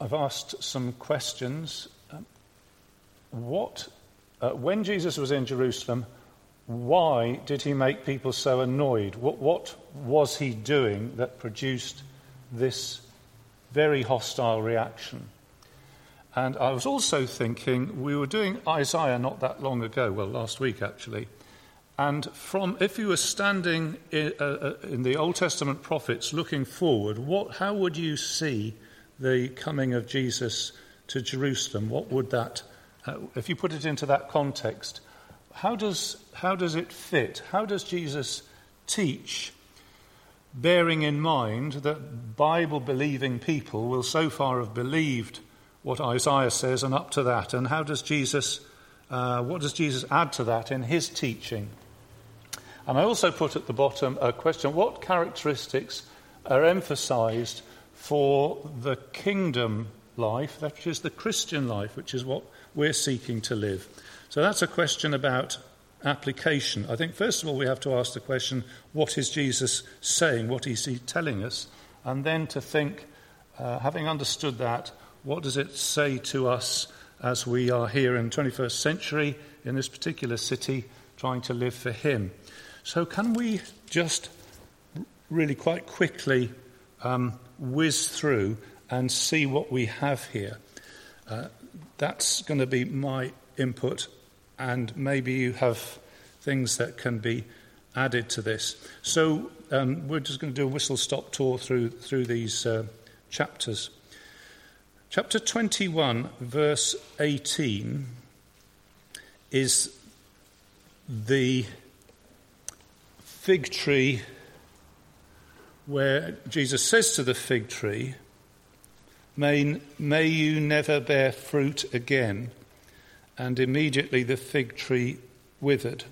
I've asked some questions. Um, what, uh, when Jesus was in Jerusalem, why did he make people so annoyed? What, what was he doing that produced this very hostile reaction? And I was also thinking, we were doing Isaiah not that long ago, well, last week actually. And from, if you were standing in, uh, uh, in the Old Testament prophets looking forward, what, how would you see the coming of Jesus to Jerusalem? What would that, uh, if you put it into that context, how does, how does it fit? How does Jesus teach, bearing in mind that Bible believing people will so far have believed what Isaiah says and up to that? And how does Jesus, uh, what does Jesus add to that in his teaching? And I also put at the bottom a question what characteristics are emphasized for the kingdom life, that is the Christian life, which is what we're seeking to live? So that's a question about application. I think, first of all, we have to ask the question what is Jesus saying? What is he telling us? And then to think, uh, having understood that, what does it say to us as we are here in the 21st century in this particular city trying to live for him? So, can we just really quite quickly um, whiz through and see what we have here? Uh, that's going to be my input, and maybe you have things that can be added to this. So, um, we're just going to do a whistle stop tour through, through these uh, chapters. Chapter 21, verse 18, is the fig tree where Jesus says to the fig tree, May, may you never bear fruit again. And immediately the fig tree withered.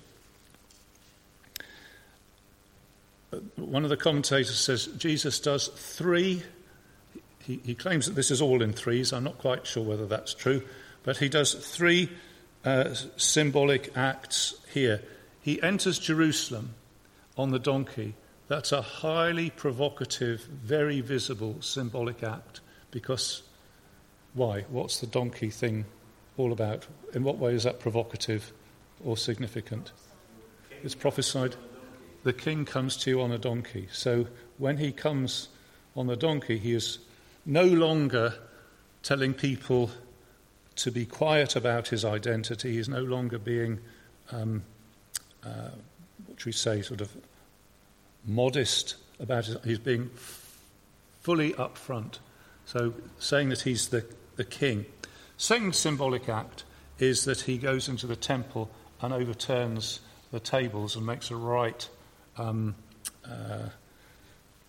One of the commentators says Jesus does three, he, he claims that this is all in threes. I'm not quite sure whether that's true, but he does three uh, symbolic acts here. He enters Jerusalem on the donkey, that's a highly provocative, very visible symbolic act because why? What's the donkey thing all about? In what way is that provocative or significant? It's prophesied the king comes to you on a donkey. So when he comes on the donkey, he is no longer telling people to be quiet about his identity. He's no longer being um, uh, what should we say, sort of modest about it. He's being fully upfront. So saying that he's the, the king. Second symbolic act is that he goes into the temple and overturns the tables and makes a right um, uh,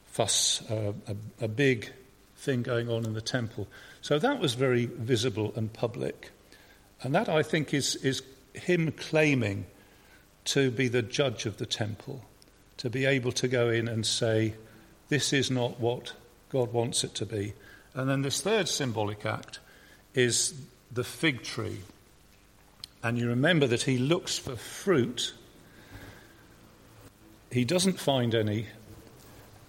fuss, uh, a, a big thing going on in the temple. So that was very visible and public. And that, I think, is, is him claiming to be the judge of the temple, to be able to go in and say, this is not what God wants it to be. And then this third symbolic act is the fig tree. And you remember that he looks for fruit. He doesn't find any.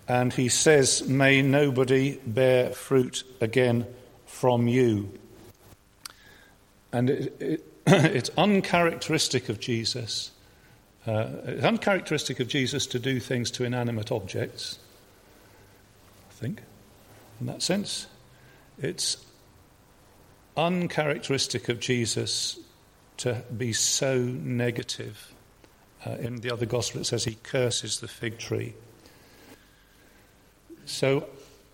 And he says, May nobody bear fruit again from you. And it, it, it's uncharacteristic of Jesus uh, it's uncharacteristic of Jesus to do things to inanimate objects, I think, in that sense. It's uncharacteristic of Jesus to be so negative. Uh, in the other gospel, it says he curses the fig tree. So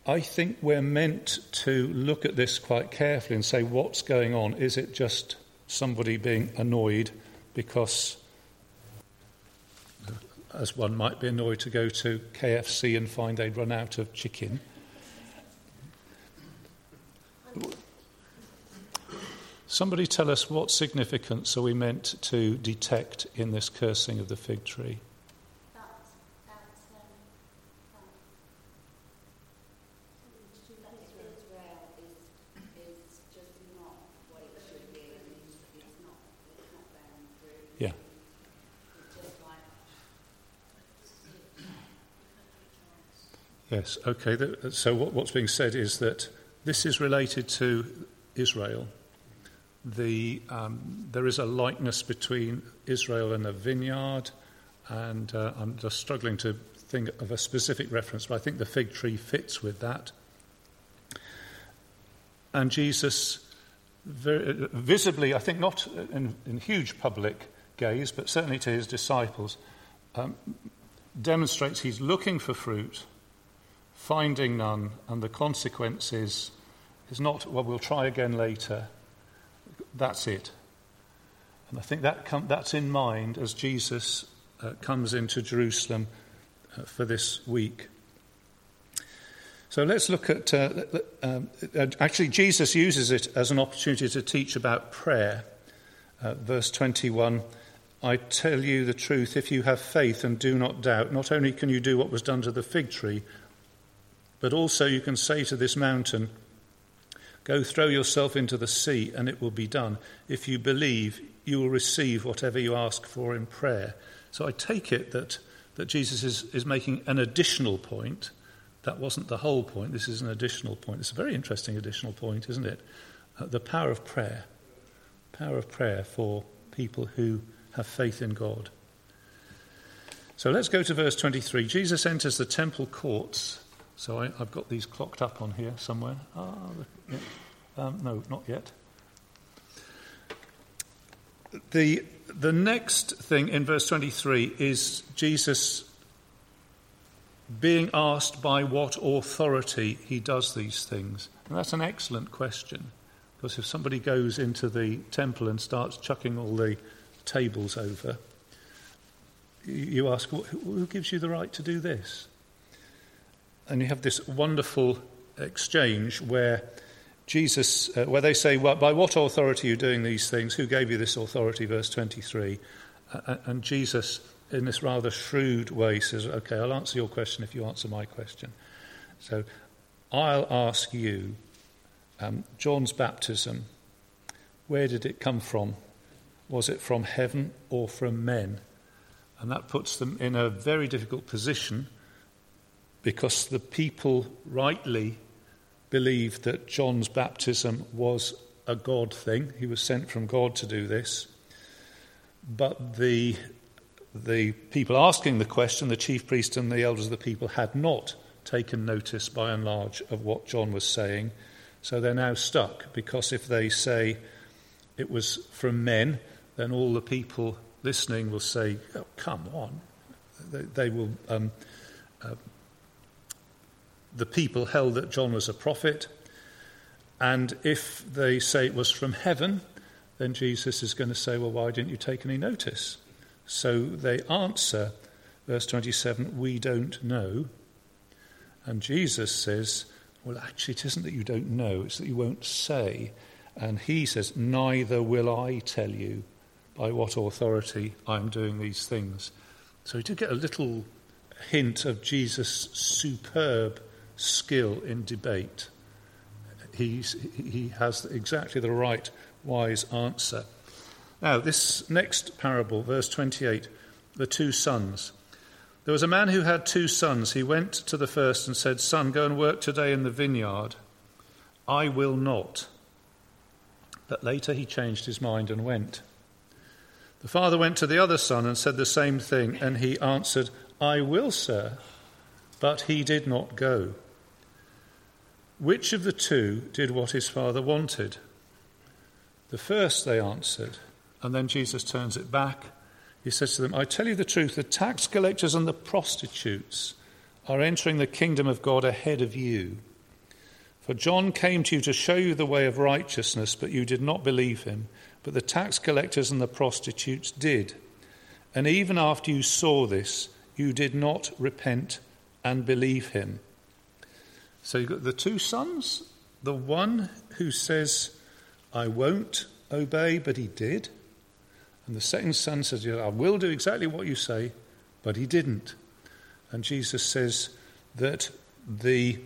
I think we're meant to look at this quite carefully and say, what's going on? Is it just somebody being annoyed because as one might be annoyed to go to KFC and find they'd run out of chicken. Somebody tell us what significance are we meant to detect in this cursing of the fig tree? Yes, okay. So, what's being said is that this is related to Israel. The, um, there is a likeness between Israel and a vineyard, and uh, I'm just struggling to think of a specific reference, but I think the fig tree fits with that. And Jesus, very, visibly, I think not in, in, huge public gaze, but certainly to his disciples, um, demonstrates he's looking for fruit, finding none, and the consequence is, is not, well, we'll try again later. That's it. And I think that com- that's in mind as Jesus uh, comes into Jerusalem uh, for this week. So let's look at. Uh, um, uh, actually, Jesus uses it as an opportunity to teach about prayer. Uh, verse 21 I tell you the truth, if you have faith and do not doubt, not only can you do what was done to the fig tree, but also you can say to this mountain, Go throw yourself into the sea, and it will be done. If you believe, you will receive whatever you ask for in prayer. So I take it that, that Jesus is, is making an additional point that wasn't the whole point. This is an additional point. It's a very interesting additional point, isn't it? Uh, the power of prayer. Power of prayer for people who have faith in God. So let's go to verse 23. Jesus enters the temple courts. So I, have got these clocked up on here somewhere. Ah, yeah. um, no, not yet. The, the next thing in verse 23 is Jesus being asked by what authority he does these things. And that's an excellent question. Because if somebody goes into the temple and starts chucking all the tables over, you ask, who gives you the right to do this? And you have this wonderful exchange where Jesus, uh, where they say, well, by what authority are you doing these things? Who gave you this authority? Verse 23. Uh, and Jesus in this rather shrewd way, says, Okay, I'll answer your question if you answer my question. So I'll ask you um, John's baptism, where did it come from? Was it from heaven or from men? And that puts them in a very difficult position because the people rightly believed that John's baptism was a God thing. He was sent from God to do this. But the the people asking the question, the chief priest and the elders of the people, had not taken notice by and large of what John was saying. So they're now stuck because if they say it was from men, then all the people listening will say, oh, Come on. They, they will. Um, uh, the people held that John was a prophet. And if they say it was from heaven, then Jesus is going to say, Well, why didn't you take any notice? So they answer, verse 27, we don't know. And Jesus says, well, actually, it isn't that you don't know, it's that you won't say. And he says, neither will I tell you by what authority I'm doing these things. So we do get a little hint of Jesus' superb skill in debate. He's, he has exactly the right, wise answer. Now, this next parable, verse 28, the two sons. There was a man who had two sons. He went to the first and said, Son, go and work today in the vineyard. I will not. But later he changed his mind and went. The father went to the other son and said the same thing, and he answered, I will, sir. But he did not go. Which of the two did what his father wanted? The first, they answered. And then Jesus turns it back. He says to them, I tell you the truth, the tax collectors and the prostitutes are entering the kingdom of God ahead of you. For John came to you to show you the way of righteousness, but you did not believe him. But the tax collectors and the prostitutes did. And even after you saw this, you did not repent and believe him. So you've got the two sons, the one who says, I won't obey, but he did. And the second son says, I will do exactly what you say, but he didn't. And Jesus says that the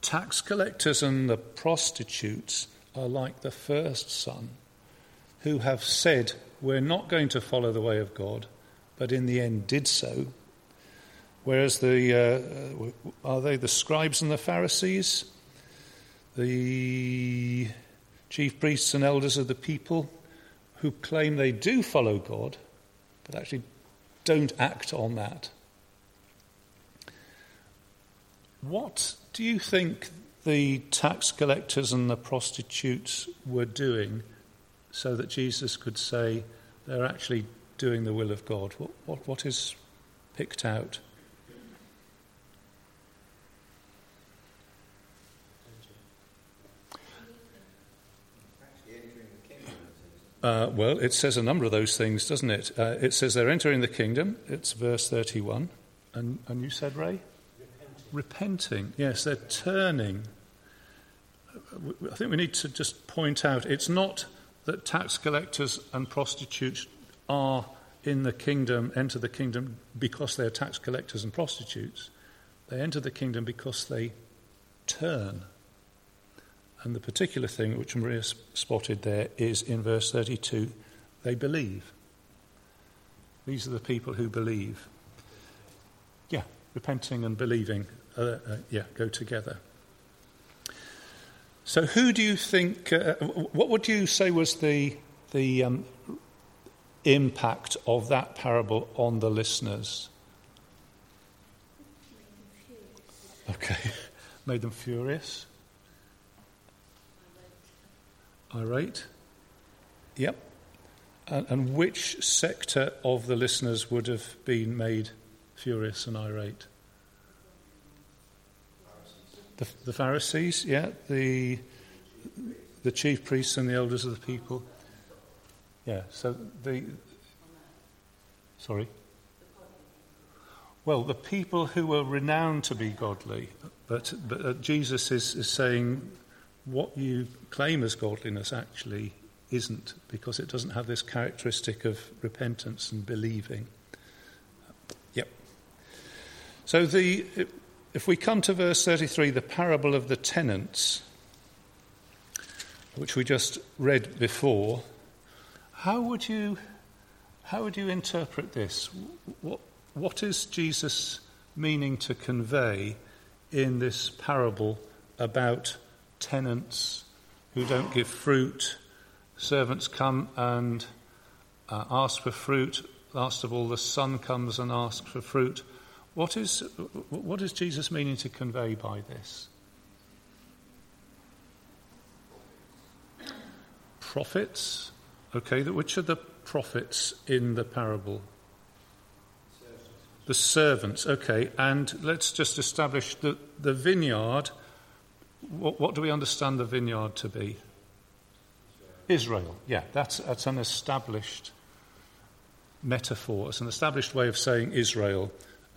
tax collectors and the prostitutes are like the first son who have said, We're not going to follow the way of God, but in the end did so. Whereas the, uh, are they the scribes and the Pharisees? The chief priests and elders of the people who claim they do follow God, but actually don't act on that. What do you think the tax collectors and the prostitutes were doing so that Jesus could say they're actually doing the will of God? What, what, what is picked out? Uh, well, it says a number of those things, doesn't it? Uh, it says they're entering the kingdom. It's verse 31. And, and you said, Ray? Repenting. Repenting. Yes, they're turning. I think we need to just point out it's not that tax collectors and prostitutes are in the kingdom, enter the kingdom because they're tax collectors and prostitutes. They enter the kingdom because they turn and the particular thing which Maria spotted there is in verse 32 they believe. These are the people who believe. Yeah, repenting and believing, uh, uh, yeah, go together. So, who do you think, uh, what would you say was the, the um, impact of that parable on the listeners? Okay, made them furious. Irate? Yep. And, and which sector of the listeners would have been made furious and irate? The, the Pharisees, yeah, the the chief priests and the elders of the people. Yeah, so the sorry. Well, the people who were renowned to be godly, but, but uh, Jesus is, is saying what you claim as godliness actually isn't, because it doesn't have this characteristic of repentance and believing. Yep. So the, if we come to verse 33, the parable of the tenants, which we just read before, how would you, how would you interpret this? What, what is Jesus meaning to convey in this parable about tenants who don't give fruit. Servants come and uh, ask for fruit. Last of all, the son comes and asks for fruit. What is, what is Jesus meaning to convey by this? Prophets. Okay, which are the prophets in the parable? The servants, okay. And let's just establish that the vineyard what, what do we understand the vineyard to be? Israel. Yeah, that's, that's an established metaphor. It's an established way of saying Israel.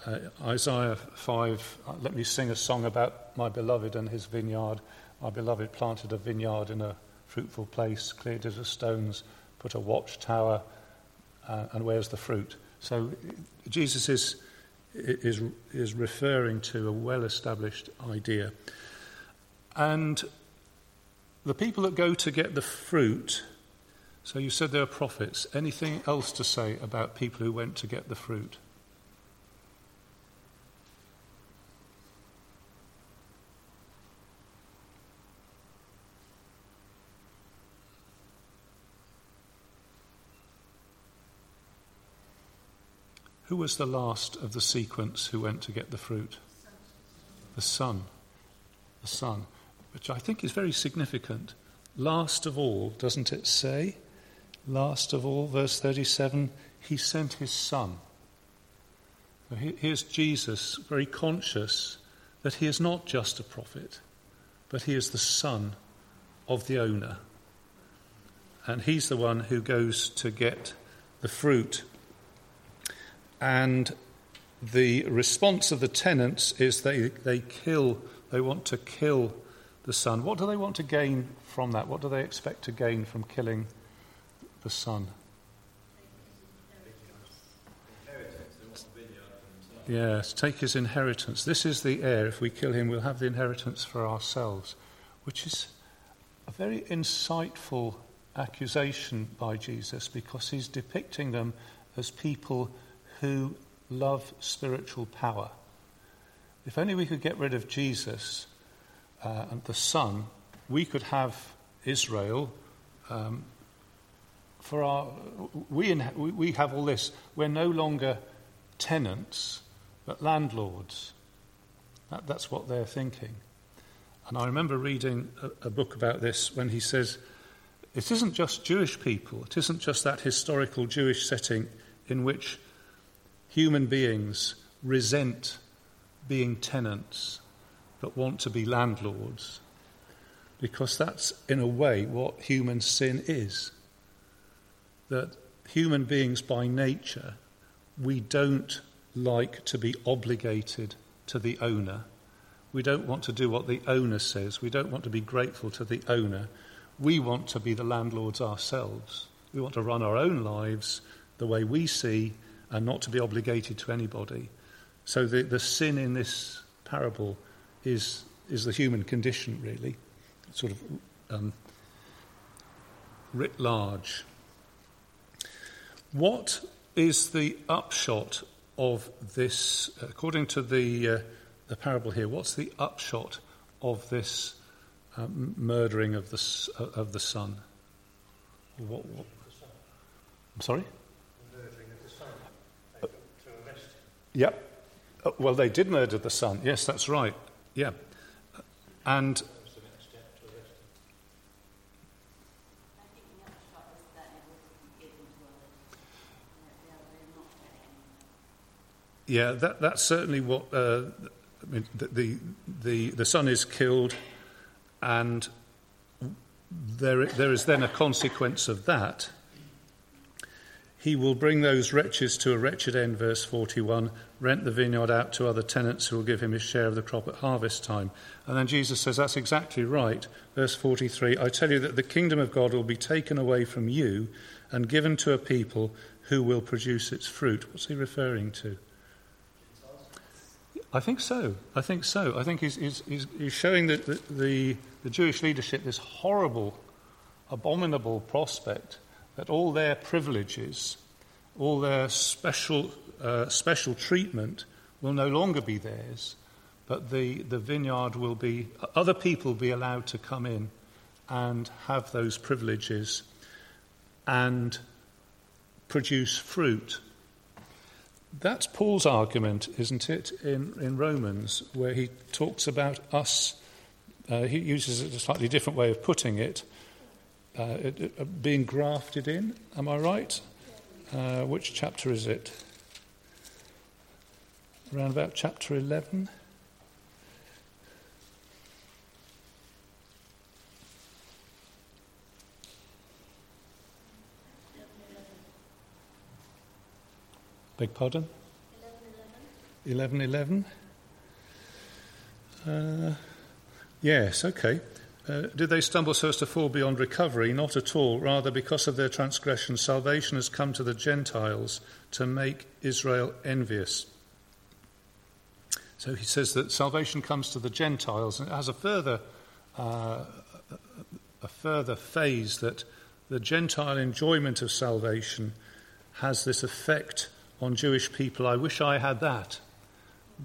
Uh, Isaiah 5, uh, let me sing a song about my beloved and his vineyard. My beloved planted a vineyard in a fruitful place, cleared it of stones, put a watchtower, uh, and where's the fruit? So Jesus is, is, is referring to a well established idea. And the people that go to get the fruit, so you said they are prophets. Anything else to say about people who went to get the fruit? Who was the last of the sequence who went to get the fruit? The son. The son which I think is very significant. Last of all, doesn't it say? Last of all, verse 37, he sent his son. Here's Jesus, very conscious that he is not just a prophet, but he is the son of the owner. And he's the one who goes to get the fruit. And the response of the tenants is they, they kill, they want to kill the son. What do they want to gain from that? What do they expect to gain from killing the son? Yes, take his inheritance. This is the heir. If we kill him, we'll have the inheritance for ourselves, which is a very insightful accusation by Jesus because he's depicting them as people who love spiritual power. If only we could get rid of Jesus uh, and the Son, we could have Israel um, for our. We, in, we have all this. We're no longer tenants, but landlords. That, that's what they're thinking. And I remember reading a, a book about this when he says it isn't just Jewish people, it isn't just that historical Jewish setting in which human beings resent being tenants but want to be landlords. Because that's, in a way, what human sin is. That human beings by nature, we don't like to be obligated to the owner. We don't want to do what the owner says. We don't want to be grateful to the owner. We want to be the landlords ourselves. We want to run our own lives the way we see and not to be obligated to anybody. So the, the sin in this parable is, is the human condition, really, sort of um, writ large. What is the upshot of this, according to the, uh, the parable here, what's the upshot of this um, murdering of the, uh, of the son? What, what? I'm sorry? Uh, yep. Uh, well, they did murder the son. Yes, that's right. Yeah. And Yeah, that, that's certainly what uh, I mean, the, the, the son is killed, and there, there is then a consequence of that. He will bring those wretches to a wretched end, verse 41, rent the vineyard out to other tenants who will give him his share of the crop at harvest time. And then Jesus says, That's exactly right. Verse 43 I tell you that the kingdom of God will be taken away from you and given to a people who will produce its fruit. What's he referring to? I think so. I think so. I think he's, he's, he's showing the, the, the, the Jewish leadership this horrible, abominable prospect that all their privileges, all their special, uh, special treatment will no longer be theirs, but the, the vineyard will be, other people will be allowed to come in and have those privileges and produce fruit that's Paul's argument, isn't it, in, in Romans, where he talks about us. Uh, he uses a slightly different way of putting it, uh, it, it being grafted in. Am I right? Uh, which chapter is it? Around about chapter 11. Beg pardon? 1111. Uh, yes, okay. Uh, did they stumble so as to fall beyond recovery? Not at all. Rather, because of their transgression, salvation has come to the Gentiles to make Israel envious. So he says that salvation comes to the Gentiles, and it has a further, uh, a further phase that the Gentile enjoyment of salvation has this effect on Jewish people. I wish I had that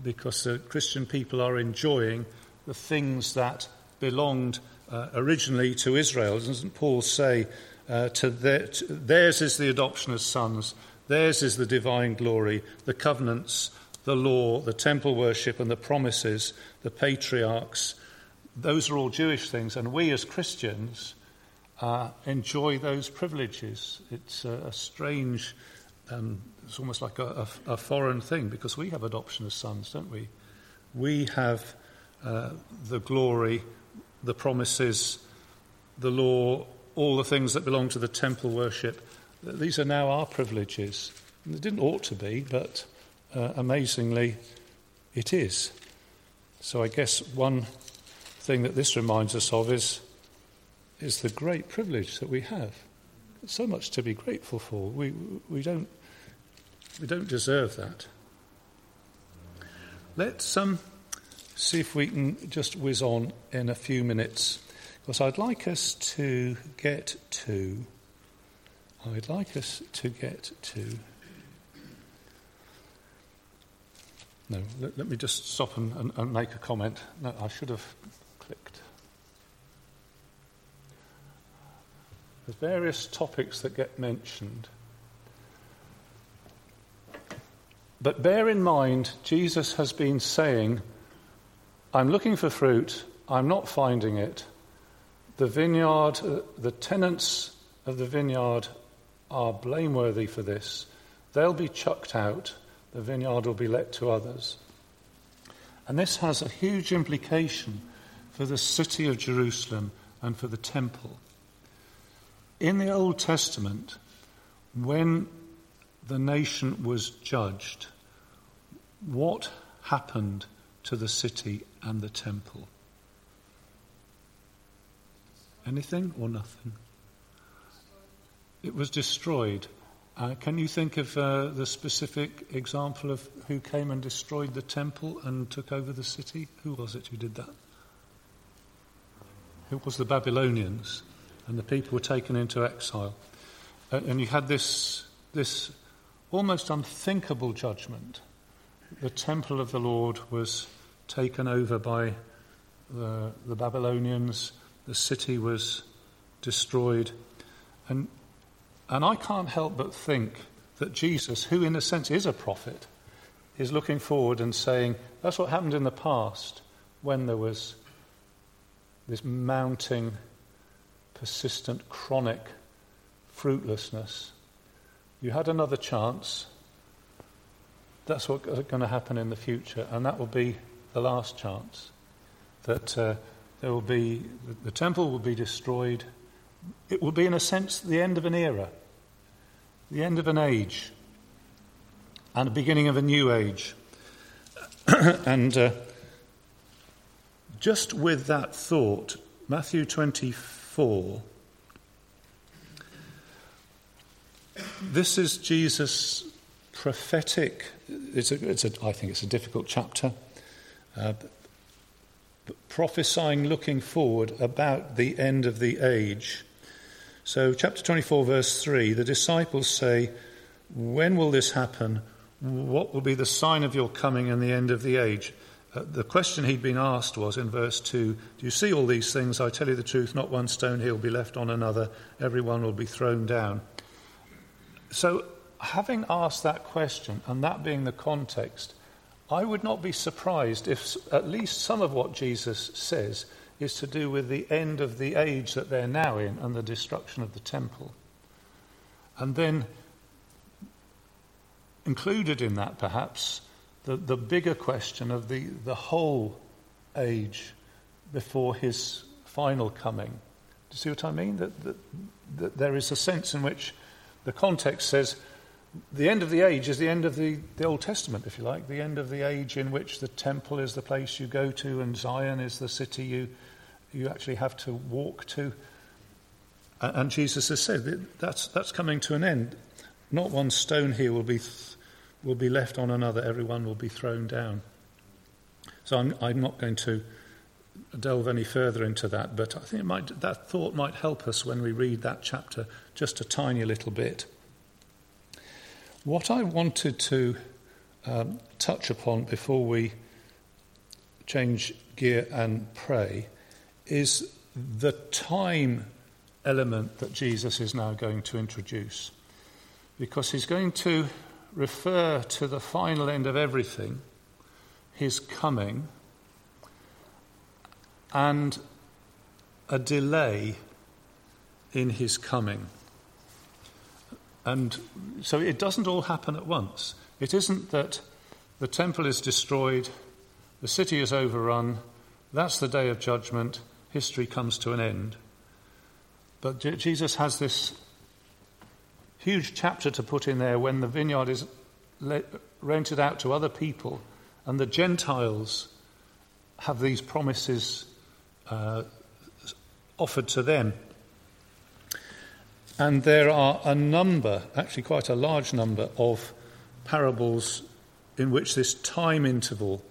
because the Christian people are enjoying the things that belonged uh, originally to Israel. Doesn't Paul say, uh, to, their, to theirs is the adoption as sons, theirs is the divine glory, the covenants, the law, the temple worship, and the promises, the patriarchs. Those are all Jewish things, and we as Christians uh, enjoy those privileges. It's a, a strange um, it's almost like a, a, a, foreign thing because we have adoption as sons, don't we? We have uh, the glory, the promises, the law, all the things that belong to the temple worship. These are now our privileges. It didn't ought to be, but uh, amazingly, it is. So I guess one thing that this reminds us of is, is the great privilege that we have. So much to be grateful for. We, we don't we don't deserve that. Let's um, see if we can just whiz on in a few minutes, because I'd like us to get to. I'd like us to get to no, let, let me just stop and, and, and make a comment. No, I should have clicked. There's various topics that get mentioned. But bear in mind, Jesus has been saying, I'm looking for fruit, I'm not finding it. The vineyard, uh, the tenants of the vineyard are blameworthy for this. They'll be chucked out, the vineyard will be let to others. And this has a huge implication for the city of Jerusalem and for the temple. In the Old Testament, when the nation was judged, what happened to the city and the temple? Anything or nothing? It was destroyed. Uh, can you think of uh, the specific example of who came and destroyed the temple and took over the city? Who was it who did that? It was the Babylonians, and the people were taken into exile. Uh, and you had this, this almost unthinkable judgment the temple of the Lord was taken over by the, the Babylonians, the city was destroyed. And, and I can't help but think that Jesus, who in a sense is a prophet, is looking forward and saying, that's what happened in the past when there was this mounting, persistent, chronic fruitlessness. You had another chance, that's what's going to happen in the future, and that will be the last chance. That uh, there will be, the temple will be destroyed. It will be, in a sense, the end of an era, the end of an age, and the beginning of a new age. and uh, just with that thought, Matthew 24, this is Jesus' prophetic it's a, it's a, I think it's a difficult chapter. Uh, prophesying looking forward about the end of the age. So, chapter 24, verse 3 the disciples say, When will this happen? What will be the sign of your coming and the end of the age? Uh, the question he'd been asked was in verse 2 Do you see all these things? I tell you the truth, not one stone here will be left on another, everyone will be thrown down. So, having asked that question, and that being the context, I would not be surprised if at least some of what Jesus says is to do with the end of the age that they're now in and the destruction of the temple. And then, included in that perhaps, the, the bigger question of the, the whole age before his final coming. Do you see what I mean? That, that, that there is a sense in which the context says, the end of the age is the end of the, the Old Testament, if you like, the end of the age in which the temple is the place you go to and Zion is the city you, you actually have to walk to. And Jesus has said that that's, that's coming to an end. Not one stone here will be, will be left on another, everyone will be thrown down. So I'm, I'm not going to delve any further into that, but I think might, that thought might help us when we read that chapter just a tiny little bit. What I wanted to um, touch upon before we change gear and pray is the time element that Jesus is now going to introduce. Because he's going to refer to the final end of everything, his coming, and a delay in his coming. And so it doesn't all happen at once. It isn't that the temple is destroyed, the city is overrun, that's the day of judgment, history comes to an end. But Jesus has this huge chapter to put in there when the vineyard is rented out to other people and the Gentiles have these promises uh, offered to them. And there are a number, actually quite a large number, of parables in which this time interval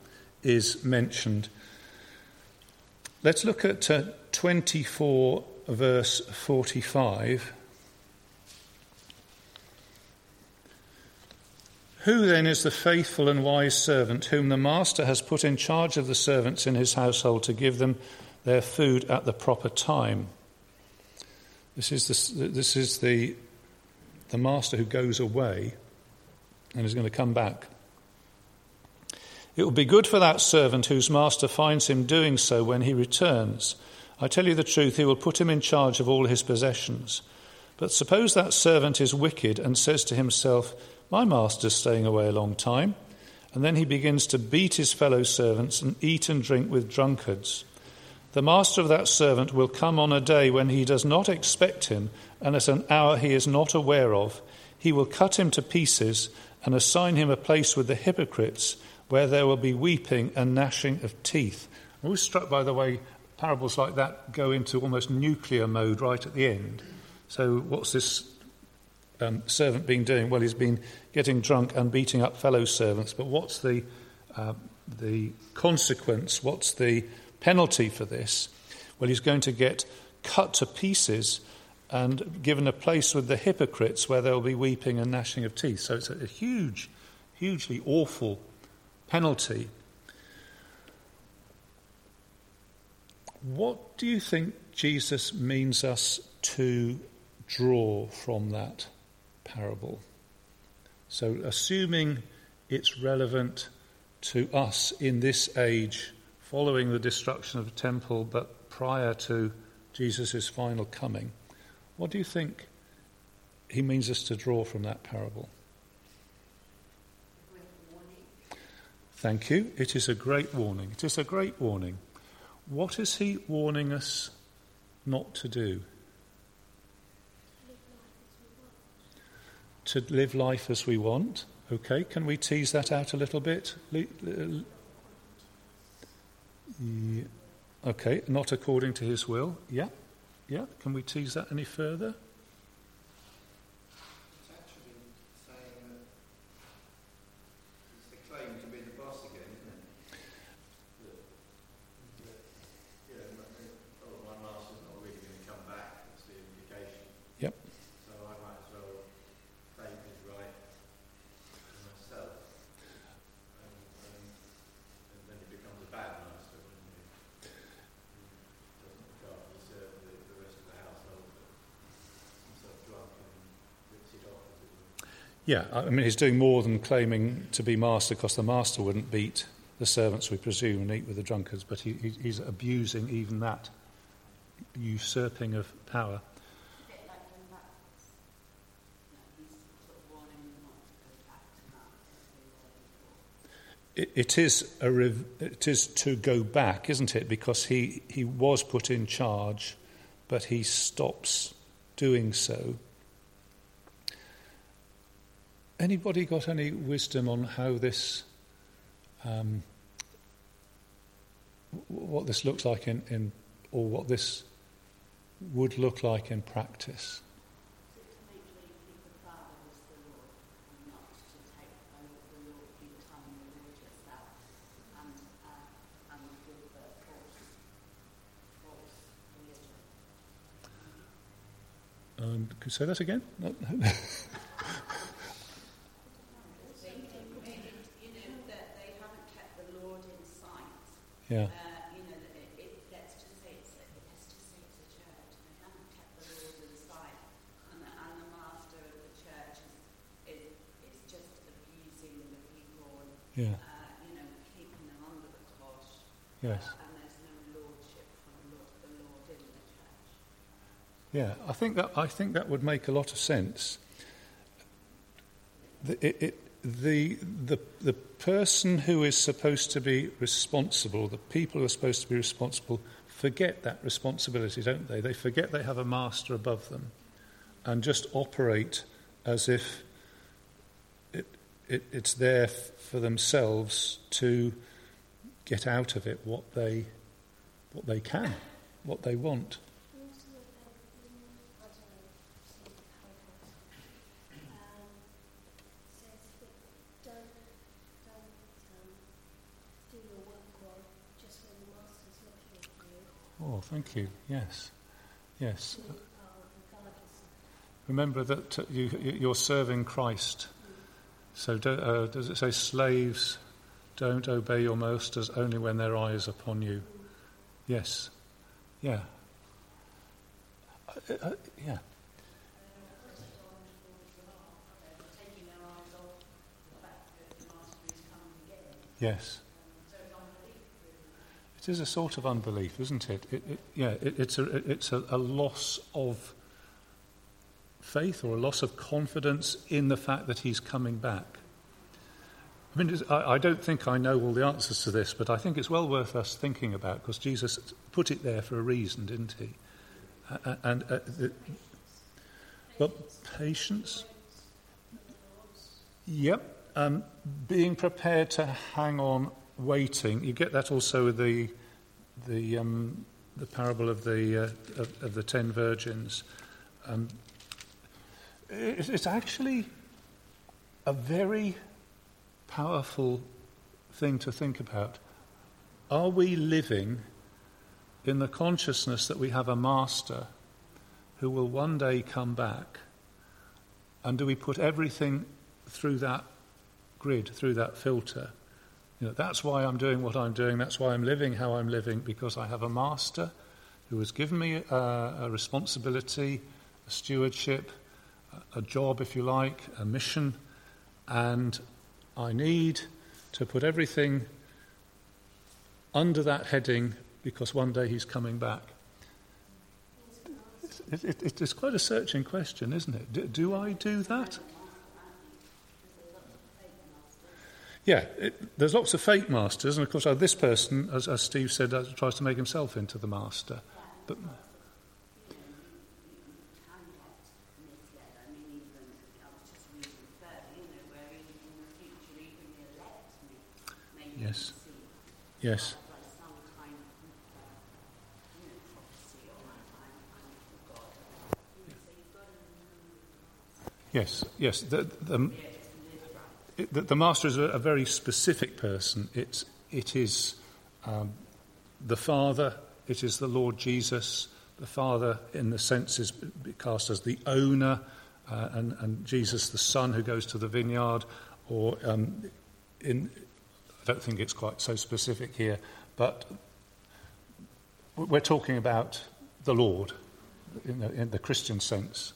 is mentioned. Let's look at uh, 24, verse 45. Who then is the faithful and wise servant whom the master has put in charge of the servants in his household to give them their food at the proper time? This is the, this is the, the master who goes away and is going to come back. It will be good for that servant whose master finds him doing so when he returns. I tell you the truth, he will put him in charge of all his possessions. But suppose that servant is wicked and says to himself, my master's staying away a long time. And then he begins to beat his fellow servants and eat and drink with drunkards. The master of that servant will come on a day when he does not expect him, and at an hour he is not aware of. He will cut him to pieces and assign him a place with the hypocrites, where there will be weeping and gnashing of teeth. I'm always struck by the way parables like that go into almost nuclear mode right at the end. So, what's this um, servant been doing? Well, he's been getting drunk and beating up fellow servants. But what's the, uh, the consequence? What's the penalty for this? Well, he's going to get cut to pieces and given a place with the hypocrites where there will be weeping and gnashing of teeth. So it's a, huge, hugely awful penalty. What do you think Jesus means us to draw from that? parable. So, assuming it's relevant to us in this age, following the destruction of the temple, but prior to Jesus' final coming, what do you think he means us to draw from that parable? Thank you. It is a great warning. It is a great warning. What is he warning us not to do? to live life as we want. Okay, can we tease that out a little bit? Okay, not according to his will. Yeah, yeah. Can we tease that any further? Yeah, I mean, he's doing more than claiming to be master because the master wouldn't beat the servants, we presume, and eat with the drunkards, but he, he's abusing even that usurping of power. it is, a rev- it is to go back, isn't it? Because he, he was put in charge, but he stops doing so Anybody got any wisdom on how this, um, what this looks like in, in, or what this would look like in practice? Um, could you say that again? Yeah. Uh, you know, it, it, let's just say it's, let's just say it's a church, and they haven't kept the Lord in sight, and the, and the master of the church is, is, is just abusing the people, and, yeah. uh, you know, keeping them under the. Yes. Uh, and there's no lordship from the Lord, the Lord in the church. Yeah, I think that I think that would make a lot of sense. The, it, it, the, the, the person who is supposed to be responsible, the people who are supposed to be responsible, forget that responsibility, don't they? They forget they have a master above them and just operate as if it, it, it's there for themselves to get out of it what they, what they can, what they want. Oh, thank you. Yes. Yes. Remember that you, you're serving Christ So, do, uh, does it say slaves don't obey your masters only when their eye is upon you? Yes. Yeah. Uh, uh, yeah. Yes. It is a sort of unbelief, isn't it? it, it yeah, it, it's, a, it's a, a loss of faith or a loss of confidence in the fact that he's coming back. I mean, I, I don't think I know all the answers to this, but I think it's well worth us thinking about because Jesus put it there for a reason, didn't he? And uh, the, well, patience. Yep. Um, being prepared to hang on, waiting. You get that also with the the um, the parable of the uh, of, of, the ten virgins. Um, it, it's actually a very powerful thing to think about. Are we living in the consciousness that we have a master who will one day come back? And do we put everything through that grid, through that filter? You know, that's why I'm doing what I'm doing. That's why I'm living how I'm living, because I have a master who has given me a, a responsibility, a stewardship, a job, if you like, a mission, and I need to put everything under that heading because one day he's coming back. It, it, it's quite a searching question, isn't it? Do, do I do that? Yeah, it, there's lots of fake masters, and of course, uh, this person, as, as Steve said, tries to make himself into the master. But, Yes. Yes. Yes, yes. The, the, the, the master is a, a, very specific person. It's, it is um, the Father, it is the Lord Jesus. The Father, in the sense, is cast as the owner, uh, and, and Jesus, the Son, who goes to the vineyard, or um, in, I don't think it's quite so specific here, but we're talking about the Lord in the, in the Christian sense.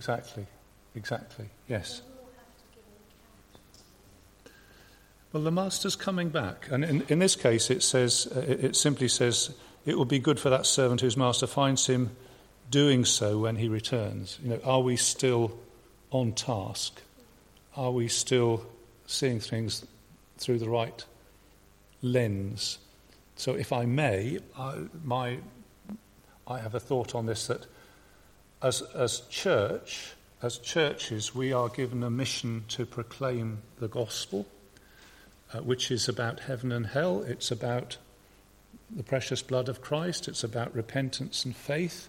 Exactly, exactly, yes. Well, the master's coming back. And in, in this case, it, says, uh, it, it simply says, it will be good for that servant whose master finds him doing so when he returns. You know, are we still on task? Are we still seeing things through the right lens? So, if I may, I, my, I have a thought on this that as, as church, as churches, we are given a mission to proclaim the gospel, uh, which is about heaven and hell. It's about the precious blood of Christ. It's about repentance and faith.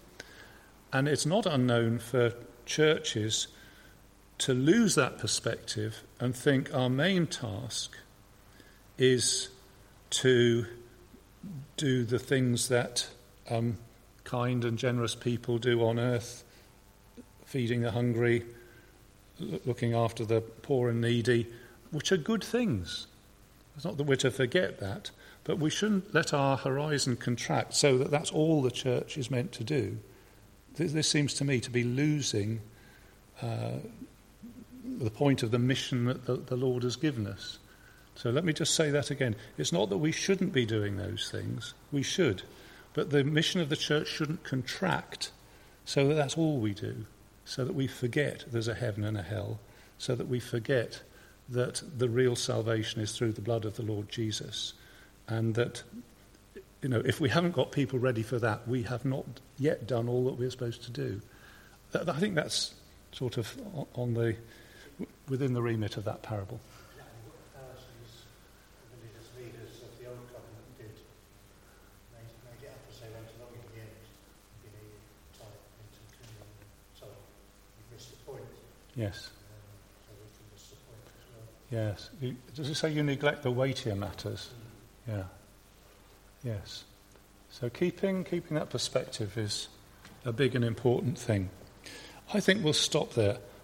And it's not unknown for churches to lose that perspective and think our main task is to do the things that um, kind and generous people do on earth, feeding the hungry, looking after the poor and needy, which are good things. It's not that we're to forget that, but we shouldn't let our horizon contract so that that's all the church is meant to do. This seems to me to be losing uh, the point of the mission that the, the Lord has given us. So let me just say that again. It's not that we shouldn't be doing those things, we should. But the mission of the church shouldn't contract so that that's all we do, so that we forget there's a heaven and a hell, so that we forget that the real salvation is through the blood of the Lord Jesus, and that, you know, if we haven't got people ready for that, we have not yet done all that we're supposed to do. I think that's sort of on the, within the remit of that parable. Yes. Yes. Does it say you neglect the weightier matters? Yeah. Yes. So keeping keeping that perspective is a big and important thing. I think we'll stop there.